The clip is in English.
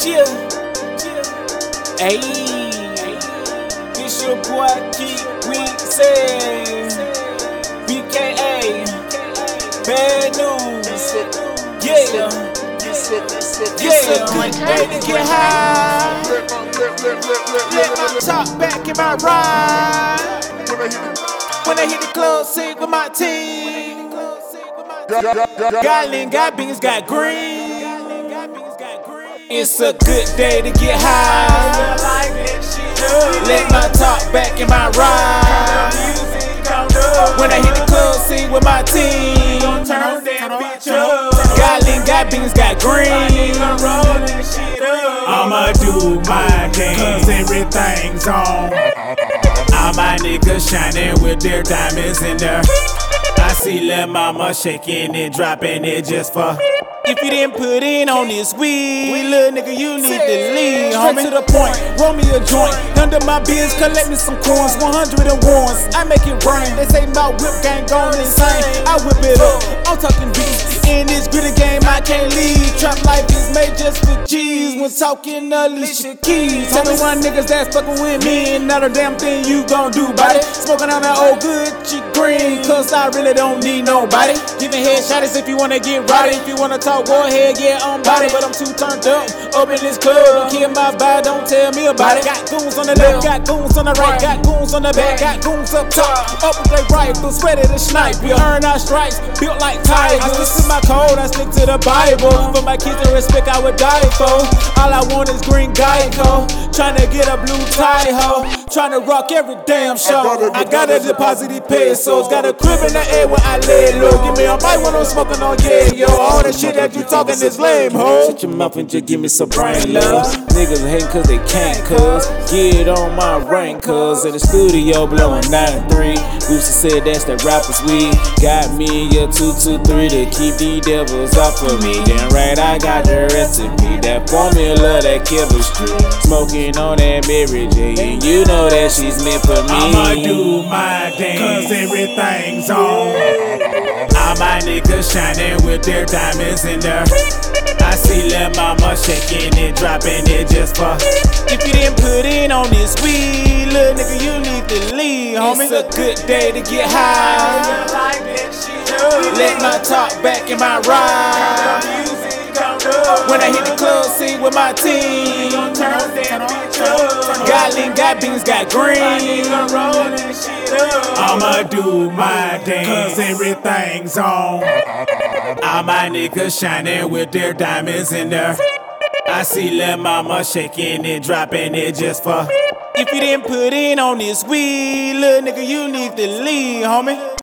Chill. Hey, this your boy Keith Weezy, BKA, bad news. Yeah, yeah, day to get high. Let my top back in my ride. When I hit the club, sing with my team. Got lean, got beans, got green. It's a good day to get high. Let my talk back in my ride. When I hit the club, sing with my team. Got lean, got beans, got green. I'ma do my thing, cause everything's on. All my niggas shining with their diamonds in there. I see Lil Mama shaking and dropping it just for. If you didn't put in on this weed, we little nigga, you need to leave. Straight to the point, roll me a joint. Under my biz, collect me some coins, 100 and ones. I make it rain. They say my whip gang gone insane. I whip it up. I'm talking beats. In this gritty game, I can't leave. Trap life is made just for G's. When talking Alicia Keys, tell me one niggas that's fucking with me, not a damn thing you gon' do about it. Smoking on that old Gucci green, cause I really don't need nobody. Giving head shots if you wanna get rowdy. If you wanna talk, go ahead, yeah, I'm body. But I'm too turned up. Up in this club, don't kill my vibe, don't tell me about it. Got goons on the left, got goons on the right, got goons on the back, got goons up top. Up with their rifles, ready to snipe you. Earn our stripes, built like tigers. I stick to my code, I stick to the Bible. For my kids to respect, I would die for. All I want is green Geico. Tryna get a blue tie ho. Tryna rock every damn show. I got a deposit these pesos. Got a crib in the air where I lay low. Give me a mic when I'm smoking on yeah, yo. All that shit that you talking is lame, ho. Shut your mouth and just give me some brain love. Niggas hate cause they can't cuz. Get on my rank cuz. In the studio blowing 93. Boosie said that's that rapper's weed. Got me a 223 to keep these devils off of me. Damn right, I got the recipe. That formula that killer street. Smoking on that Mary J. And you know that she's meant for me. I'ma do my thing, cause everything's on. All my niggas shining with their diamonds in there. I see Lil Mama shaking it, dropping it just for. If you didn't put in on this weed, little nigga, you need to leave, homie. It's a good day to get high. Let my talk back in my ride. When I hit the club, sing with my team. Got lean, got beans, got green. I'ma do my thing, cause everything's on. All my niggas shining with their diamonds in there. I see Lil Mama shaking it, dropping it just for. If you didn't put in on this weed, little nigga, you need to leave, homie.